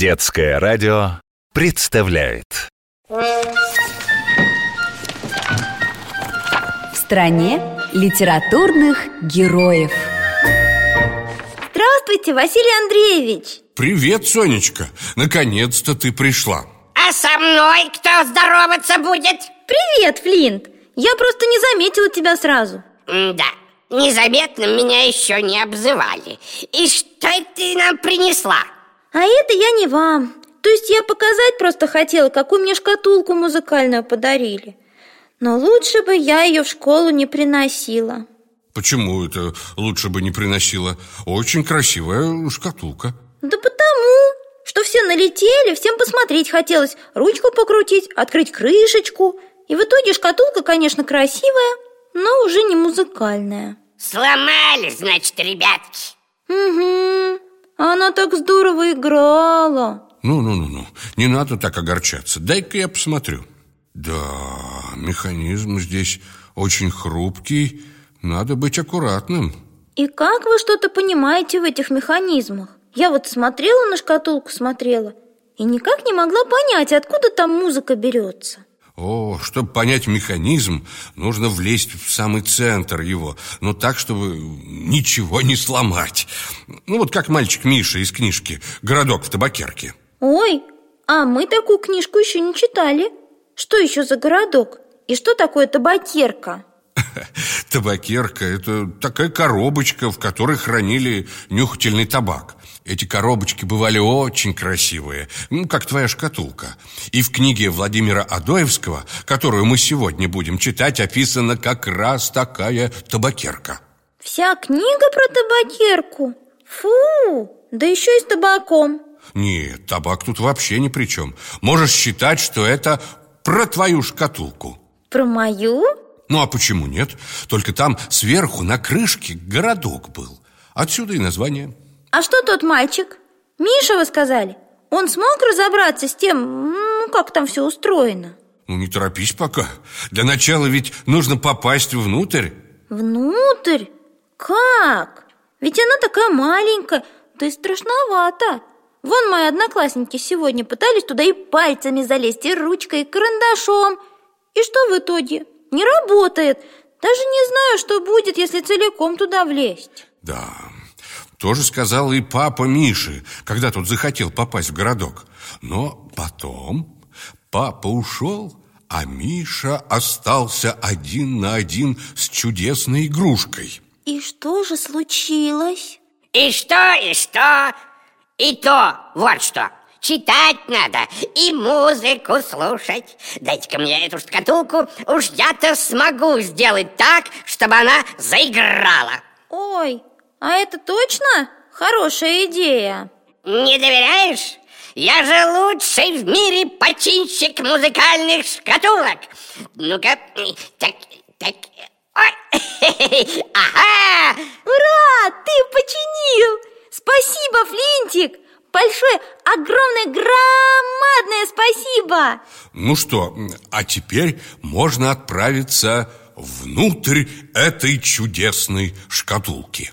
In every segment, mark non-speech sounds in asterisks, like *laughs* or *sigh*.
Детское радио представляет. В стране литературных героев. Здравствуйте, Василий Андреевич. Привет, Сонечка, наконец-то ты пришла. А со мной кто здороваться будет? Привет, Флинт. Я просто не заметила тебя сразу. Да, незаметно меня еще не обзывали. И что ты нам принесла? А это я не вам. То есть я показать просто хотела, какую мне шкатулку музыкальную подарили. Но лучше бы я ее в школу не приносила. Почему это лучше бы не приносила? Очень красивая шкатулка. Да потому, что все налетели, всем посмотреть хотелось Ручку покрутить, открыть крышечку. И в итоге шкатулка, конечно, красивая, но уже не музыкальная. Сломали, значит, ребятки. Угу, она так здорово играла. Ну-ну-ну-ну, не надо так огорчаться. Дай-ка я посмотрю. Да, механизм здесь очень хрупкий. Надо быть аккуратным. И как вы что-то понимаете в этих механизмах? Я вот смотрела на шкатулку, смотрела И никак не могла понять, откуда там музыка берется О, чтобы понять механизм, нужно влезть в самый центр его Но так, чтобы ничего не сломать Ну вот как мальчик Миша из книжки «Городок в табакерке» Ой, а мы такую книжку еще не читали Что еще за городок? И что такое табакерка? *laughs* Табакерка – это такая коробочка, в которой хранили нюхательный табак Эти коробочки бывали очень красивые, ну, как твоя шкатулка. И в книге Владимира Адоевского, которую мы сегодня будем читать, описана как раз такая табакерка. Вся книга про табакерку? Фу, да еще и с табаком. Нет, табак тут вообще ни при чем Можешь считать, что это про твою шкатулку. Про мою? Ну а почему нет? Только там сверху на крышке городок был. Отсюда и название А что тот мальчик? Миша, вы сказали? Он смог разобраться с тем, ну, как там все устроено? Ну не торопись пока Для начала ведь нужно попасть внутрь Внутрь? Как? Ведь она такая маленькая, да и страшновато Вон мои одноклассники сегодня пытались туда и пальцами залезть, и ручкой, и карандашом И что в итоге? Не работает Даже не знаю, что будет, если целиком туда влезть Да, тоже сказал и папа Миши Когда тот захотел попасть в городок. Но потом папа ушел а Миша остался один на один с чудесной игрушкой. И что же случилось? И что, и что? И то, вот что. Читать надо и музыку слушать. Дайте-ка мне эту шкатулку. Уж я-то смогу сделать так, чтобы она заиграла. Ой, а это точно хорошая идея? Не доверяешь? Я же лучший в мире починщик музыкальных шкатулок Ну-ка, так, так, ой, *laughs* ага Ура, ты починил! Спасибо, Флинтик! Большое, огромное, громадное спасибо! Ну что, а теперь можно отправиться внутрь этой чудесной шкатулки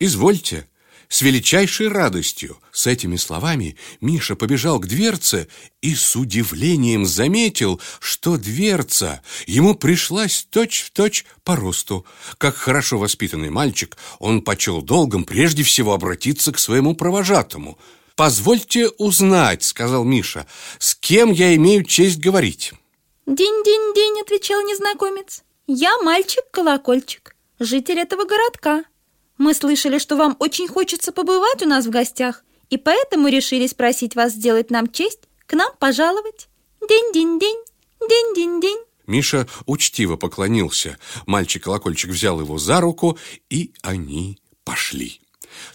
Извольте, с величайшей радостью С этими словами Миша побежал к дверце И с удивлением заметил, что дверца Ему пришлась точь-в-точь по росту. Как хорошо воспитанный мальчик Он почел долгом прежде всего обратиться к своему провожатому. «Позвольте узнать», — сказал Миша, «с кем я имею честь говорить?» «День-день-день», — отвечал незнакомец. «Я мальчик-колокольчик, житель этого городка Мы слышали, что вам очень хочется побывать у нас в гостях И поэтому решили спросить вас сделать нам честь к нам пожаловать. День-день-день, день-день-день. Миша учтиво поклонился. Мальчик-колокольчик взял его за руку И они пошли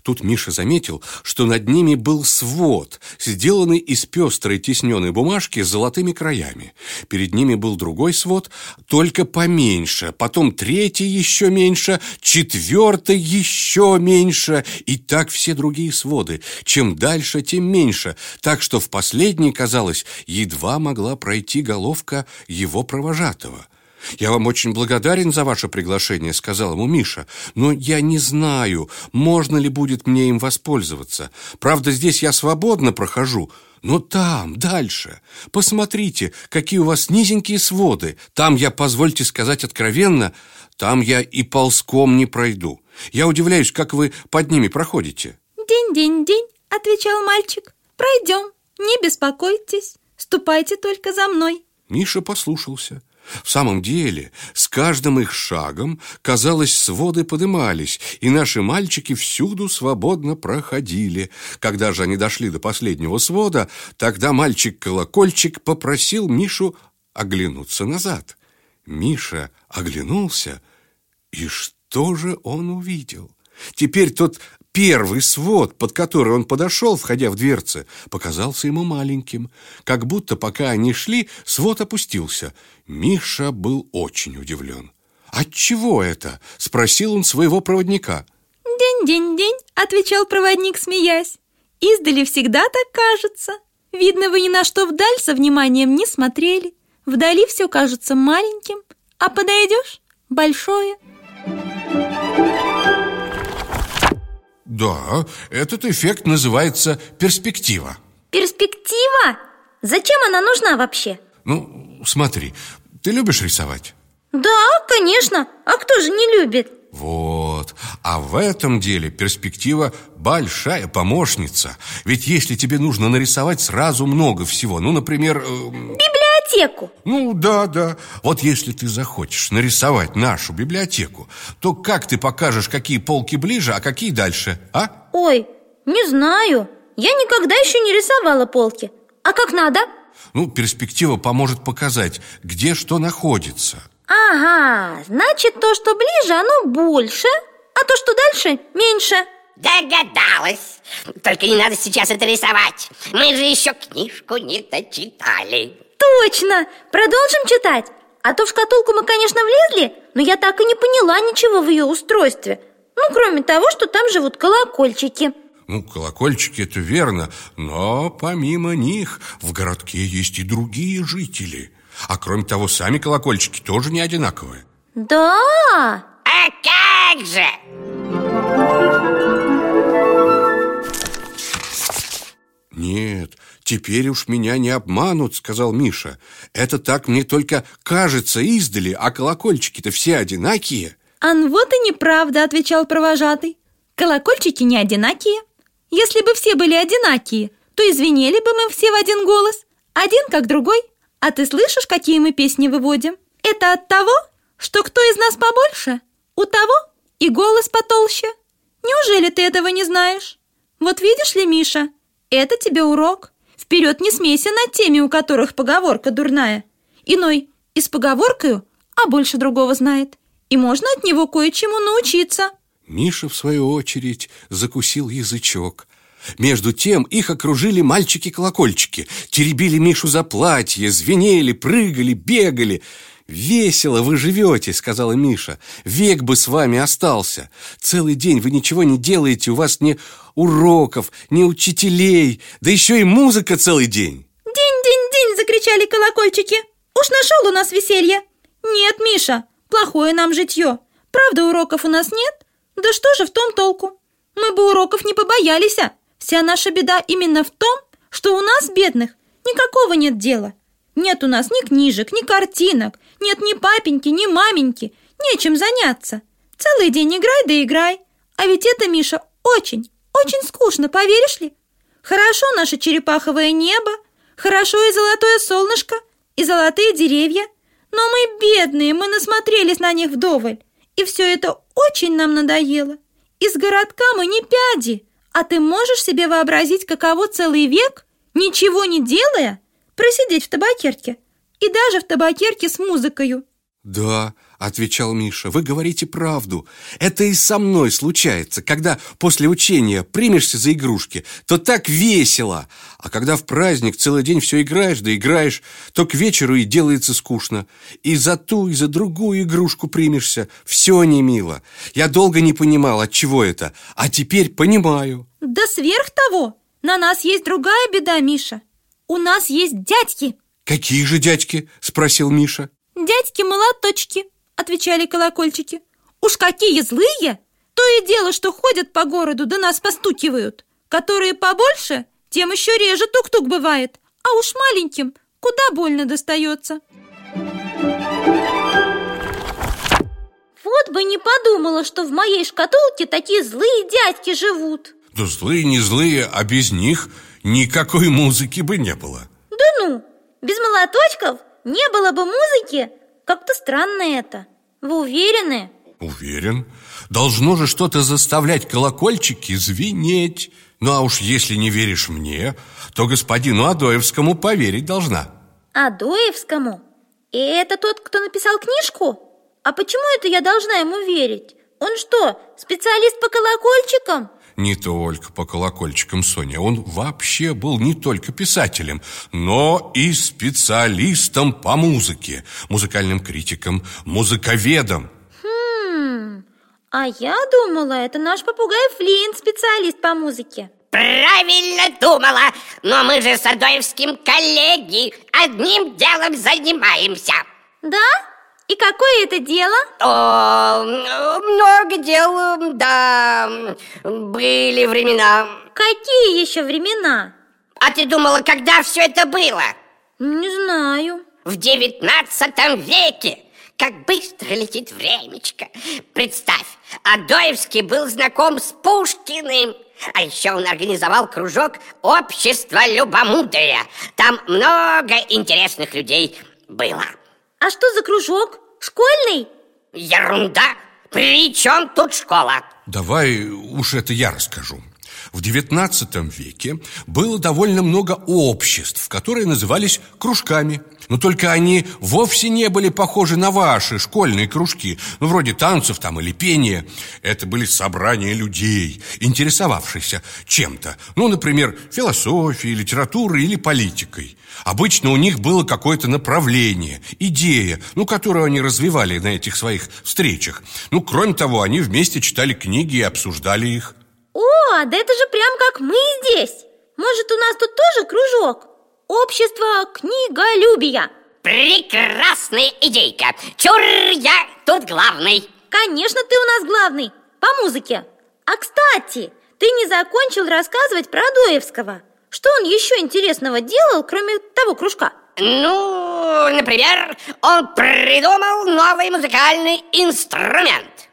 Тут Миша заметил, что над ними был свод, сделанный из пестрой тисненной бумажки с золотыми краями. Перед ними был другой свод, только поменьше, потом третий еще меньше, четвертый еще меньше, и так все другие своды. Чем дальше, тем меньше, так что в последний, казалось, едва могла пройти головка его провожатого. «Я вам очень благодарен за ваше приглашение», — сказал ему Миша. «Но я не знаю, можно ли будет мне им воспользоваться. Правда, здесь я свободно прохожу, но там, дальше, посмотрите, какие у вас низенькие своды. Там я, позвольте сказать откровенно, там я и ползком не пройду. Я удивляюсь, как вы под ними проходите». «День-день-день», — отвечал мальчик. «Пройдем, не беспокойтесь, ступайте только за мной». Миша послушался. В самом деле, с каждым их шагом, казалось, своды подымались, и наши мальчики всюду свободно проходили. Когда же они дошли до последнего свода, тогда мальчик-колокольчик попросил Мишу оглянуться назад. Миша оглянулся, и что же он увидел? Теперь тот Первый свод, под который он подошел, входя в дверцы, показался ему маленьким. Как будто, пока они шли, свод опустился. Миша был очень удивлен. «Отчего это?» – спросил он своего проводника. «День-день-день», – отвечал проводник, смеясь. «Издали всегда так кажется. Видно, вы ни на что вдаль со вниманием не смотрели. Вдали все кажется маленьким, а подойдешь – большое». Да, этот эффект называется перспектива. Перспектива? Зачем она нужна вообще? Ну, смотри, ты любишь рисовать? Да, конечно. А кто же не любит? Вот. А в этом деле перспектива большая помощница. Ведь если тебе нужно нарисовать сразу много всего, ну, например... Э... Библиотеку. Ну, да, да. Вот если ты захочешь нарисовать нашу библиотеку, то как ты покажешь, какие полки ближе, а какие дальше, а? Ой, не знаю. Я никогда еще не рисовала полки. А как надо? Ну, перспектива поможет показать, где что находится. Ага, значит, то, что ближе, оно больше, а то, что дальше, меньше Догадалась Только не надо сейчас это рисовать Мы же еще книжку не дочитали Точно! Продолжим читать А то в шкатулку мы, конечно, влезли Но я так и не поняла ничего в ее устройстве Ну, кроме того, что там живут колокольчики ну, колокольчики – это верно, но помимо них в городке есть и другие жители – а кроме того, сами колокольчики тоже не одинаковые Да? А как же? Теперь уж меня не обманут, сказал Миша Это так мне только кажется издали, а колокольчики-то все одинакие Ан вот и неправда, отвечал провожатый Колокольчики не одинакие Если бы все были одинакие, то извинели бы мы все в один голос Один как другой а ты слышишь, какие мы песни выводим? Это от того, что кто из нас побольше, у того и голос потолще. Неужели ты этого не знаешь? Вот видишь ли, Миша, это тебе урок. Вперед не смейся над теми, у которых поговорка дурная. Иной и с поговоркою, а больше другого знает. И можно от него кое-чему научиться. Миша, в свою очередь, закусил язычок. Между тем их окружили мальчики-колокольчики, теребили Мишу за платье, звенели, прыгали, бегали. «Весело вы живете», — сказала Миша. «Век бы с вами остался. Целый день вы ничего не делаете, у вас ни уроков, ни учителей, да еще и музыка целый день». «День-день-день!» — закричали колокольчики. «Уж нашел у нас веселье!» «Нет, Миша, плохое нам житье. Правда, уроков у нас нет? Да что же в том толку? Мы бы уроков не побоялись, а?» Вся наша беда именно в том, что у нас, бедных, никакого нет дела. Нет у нас ни книжек, ни картинок, нет ни папеньки, ни маменьки, нечем заняться. Целый день играй да играй. А ведь это, Миша, очень, очень скучно, поверишь ли? Хорошо наше черепаховое небо, хорошо и золотое солнышко, и золотые деревья. Но мы бедные, мы насмотрелись на них вдоволь. И все это очень нам надоело. Из городка мы не пяди. А ты можешь себе вообразить, каково целый век, ничего не делая, просидеть в табакерке? И даже в табакерке с музыкою. Да, отвечал Миша, вы говорите правду. Это и со мной случается, когда после учения примешься за игрушки, то так весело. А когда в праздник целый день все играешь да играешь, то к вечеру и делается скучно. И за ту, и за другую игрушку примешься. Все не мило. Я долго не понимал, от чего это, а теперь понимаю. Да сверх того, на нас есть другая беда, Миша. У нас есть дядьки. Какие же дядьки? Спросил Миша. Дядьки-молоточки, отвечали колокольчики. Уж какие злые! То и дело, что ходят по городу, да нас постукивают. Которые побольше, тем еще реже тук-тук бывает. А уж маленьким куда больно достается. Вот бы не подумала, что в моей шкатулке такие злые дядьки живут Да злые не злые, а без них никакой музыки бы не было Да ну, без молоточков не было бы музыки Как-то странно это Вы уверены? Уверен Должно же что-то заставлять колокольчики звенеть Ну а уж если не веришь мне, то господину Адоевскому поверить должна Адоевскому? И это тот, кто написал книжку? А почему это я должна ему верить? Он что, специалист по колокольчикам? Не только по колокольчикам, Соня. Он вообще был не только писателем, но и специалистом по музыке Музыкальным критиком, музыковедом. Хм, а я думала, это наш попугай Флинт, специалист по музыке. Правильно думала, но мы же с Адоевским коллеги Одним делом занимаемся. Да? И какое это дело? О, много дел, да, были времена. Какие еще времена? А ты думала, когда все это было? Не знаю. В девятнадцатом веке. Как быстро летит времечко. Представь, Адоевский был знаком с Пушкиным. А еще он организовал кружок общества любомудрия Там много интересных людей было А что за кружок? Школьный? Ерунда! При чем тут школа? Давай уж это я расскажу в XIX веке было довольно много обществ, которые назывались кружками. Но только они вовсе не были похожи на ваши школьные кружки, ну, вроде танцев там или пения. Это были собрания людей, интересовавшихся чем-то. Ну, например, философией, литературой или политикой. Обычно у них было какое-то направление, идея, ну, которую они развивали на этих своих встречах. Ну, кроме того, они вместе читали книги и обсуждали их. О, да это же прям как мы здесь Может, у нас тут тоже кружок? Общество книголюбия. Прекрасная идейка. Чур, я тут главный. Конечно, ты у нас главный. По музыке. А, кстати, ты не закончил рассказывать про Доевского Что он еще интересного делал, кроме того кружка? Ну, например, он придумал новый музыкальный инструмент.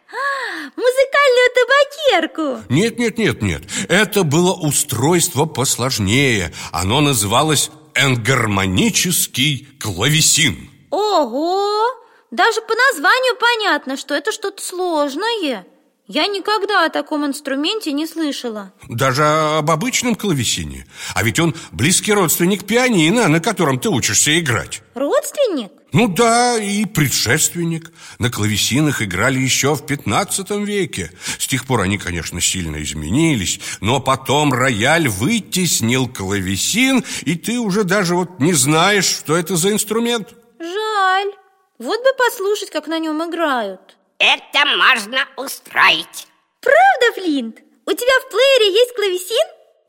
Музыкальную табакерку. Нет, нет, нет, нет. Это было устройство посложнее. Оно называлось энгармонический клавесин Ого! Даже по названию понятно, что это что-то сложное я никогда о таком инструменте не слышала. Даже об обычном клавесине. А ведь он близкий родственник пианино, на котором ты учишься играть. Родственник? Ну да, и предшественник. На клавесинах играли еще в 15 веке. С тех пор они, конечно, сильно изменились. Но потом рояль вытеснил клавесин И ты уже даже вот не знаешь, что это за инструмент. Жаль. Вот бы послушать, как на нем играют это можно устроить Правда, Флинт? У тебя в плеере есть клавесин?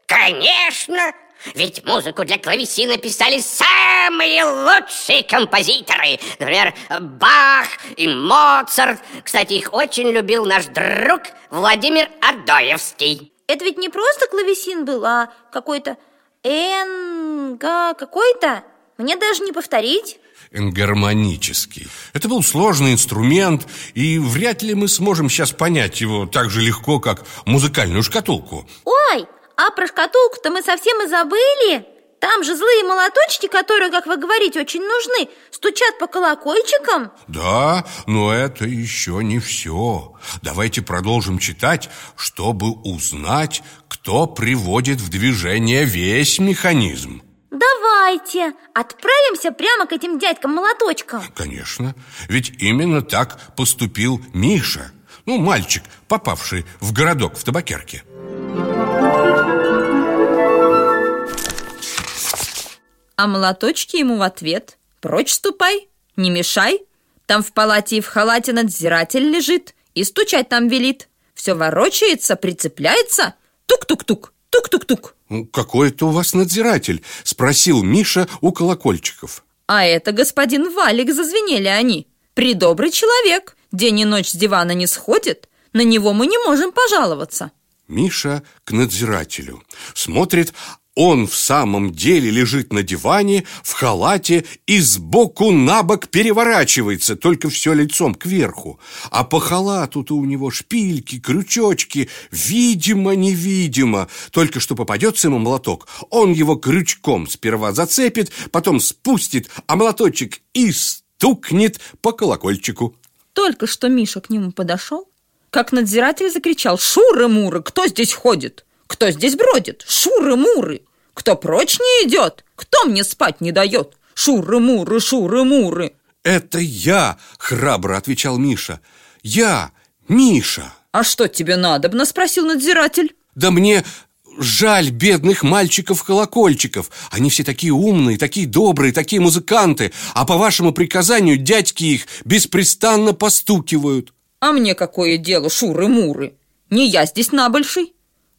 Конечно! Ведь музыку для клавесина писали самые лучшие композиторы Например, Бах и Моцарт Кстати, их очень любил наш друг Владимир Адоевский Это ведь не просто клавесин был, а какой-то энга какой-то Мне даже не повторить гармонический. Это был сложный инструмент, и вряд ли мы сможем сейчас понять его так же легко, как музыкальную шкатулку. Ой, а про шкатулку-то мы совсем и забыли. Там же злые молоточки, которые, как вы говорите, очень нужны, стучат по колокольчикам. Да, но это еще не все. Давайте продолжим читать, чтобы узнать, кто приводит в движение весь механизм. Давайте отправимся прямо к этим дядькам-молоточкам Конечно, ведь именно так поступил Миша. Ну, мальчик, попавший в городок в табакерке. А молоточки ему в ответ. Прочь ступай, не мешай. Там в палате и в халате надзиратель лежит И стучать там велит. Все ворочается, прицепляется. Тук-тук-тук, тук-тук-тук «Какой это у вас надзиратель?» – спросил Миша у колокольчиков. А это господин Валик, зазвенели они. Придобрый человек, день и ночь с дивана не сходит, на него мы не можем пожаловаться. Миша к надзирателю. Смотрит, он в самом деле лежит на диване, в халате и сбоку на бок переворачивается, только все лицом кверху. А по халату-то у него шпильки, крючочки, видимо-невидимо. Только что попадется ему молоток, он его крючком сперва зацепит, потом спустит, а молоточек и стукнет по колокольчику. Только что Миша к нему подошел, как надзиратель закричал «Шуры-муры, кто здесь ходит?» Кто здесь бродит? Шуры-муры! Кто прочь не идет? Кто мне спать не дает? Шуры-муры, шуры-муры!» «Это я!» — храбро отвечал Миша. «Я, Миша!» «А что тебе надобно?» — спросил надзиратель. «Да мне жаль бедных мальчиков-колокольчиков. Они все такие умные, такие добрые, такие музыканты, а по вашему приказанию дядьки их беспрестанно постукивают». «А мне какое дело, шуры-муры? Не я здесь набольший.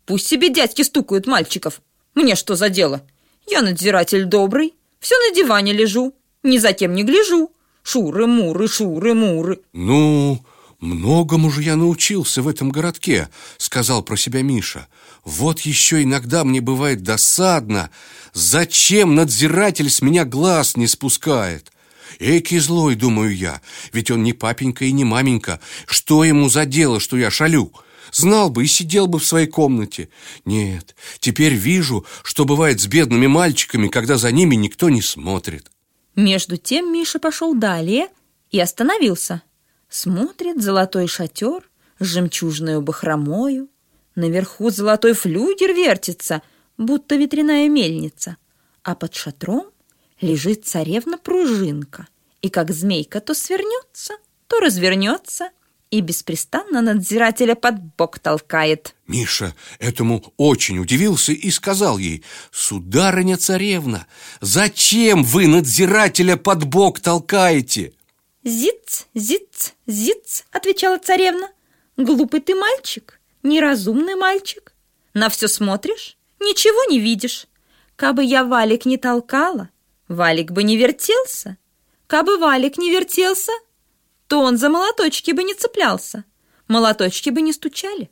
Пусть себе дядьки стукают мальчиков. Мне что за дело? Я надзиратель добрый, все на диване лежу, ни за кем не гляжу. Шуры-муры, шуры-муры. Ну, многому же я научился в этом городке, сказал про себя Миша. Вот еще иногда мне бывает досадно. Зачем надзиратель с меня глаз не спускает? Эки злой, думаю я, ведь он не папенька и не маменька. Что ему за дело, что я шалю? Знал бы и сидел бы в своей комнате. Нет, теперь вижу, что бывает с бедными мальчиками, когда за ними никто не смотрит. Между тем Миша пошел далее и остановился. Смотрит золотой шатер с жемчужной бахромою. Наверху золотой флюгер вертится, будто ветряная мельница. А под шатром лежит царевна-пружинка. И как змейка то свернется, то развернется – и беспрестанно надзирателя под бок толкает. Миша этому очень удивился и сказал ей, «Сударыня-царевна, зачем вы надзирателя под бок толкаете?» «Зиц, зиц, зиц», — отвечала царевна. «Глупый ты мальчик, неразумный мальчик. На все смотришь, ничего не видишь. Кабы я валик не толкала, валик бы не вертелся. Кабы валик не вертелся, то он за молоточки бы не цеплялся, молоточки бы не стучали.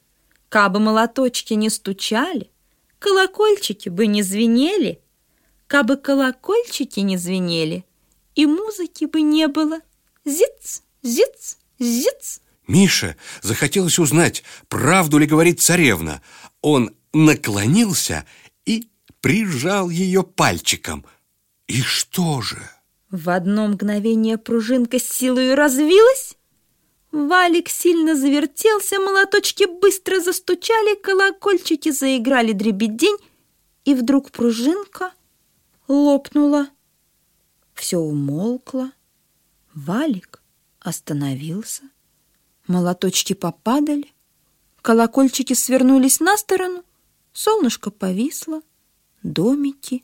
Кабы молоточки не стучали, колокольчики бы не звенели, кабы колокольчики не звенели, и музыки бы не было. Зиц, зиц, зиц. Мише захотелось узнать, правду ли говорит царевна. Он наклонился и прижал ее пальчиком. И что же? В одно мгновение пружинка с силой развилась. Валик сильно завертелся, молоточки быстро застучали, колокольчики заиграли дребедень, и вдруг пружинка лопнула. Все умолкло. Валик остановился. Молоточки попадали, колокольчики свернулись на сторону, солнышко повисло, домики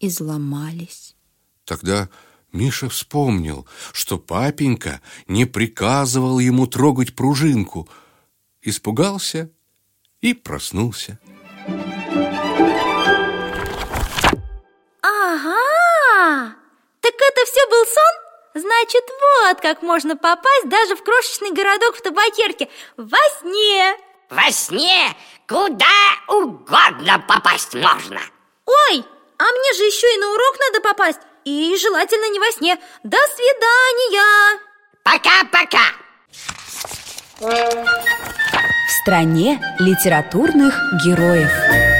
изломались. Тогда Миша вспомнил, что папенька не приказывал ему трогать пружинку. Испугался и проснулся. Ага! Так это все был сон? Значит, вот как можно попасть даже в крошечный городок в табакерке во сне. Во сне куда угодно попасть можно. Ой, а мне же еще и на урок надо попасть. И желательно не во сне. До свидания! Пока-пока! В стране литературных героев.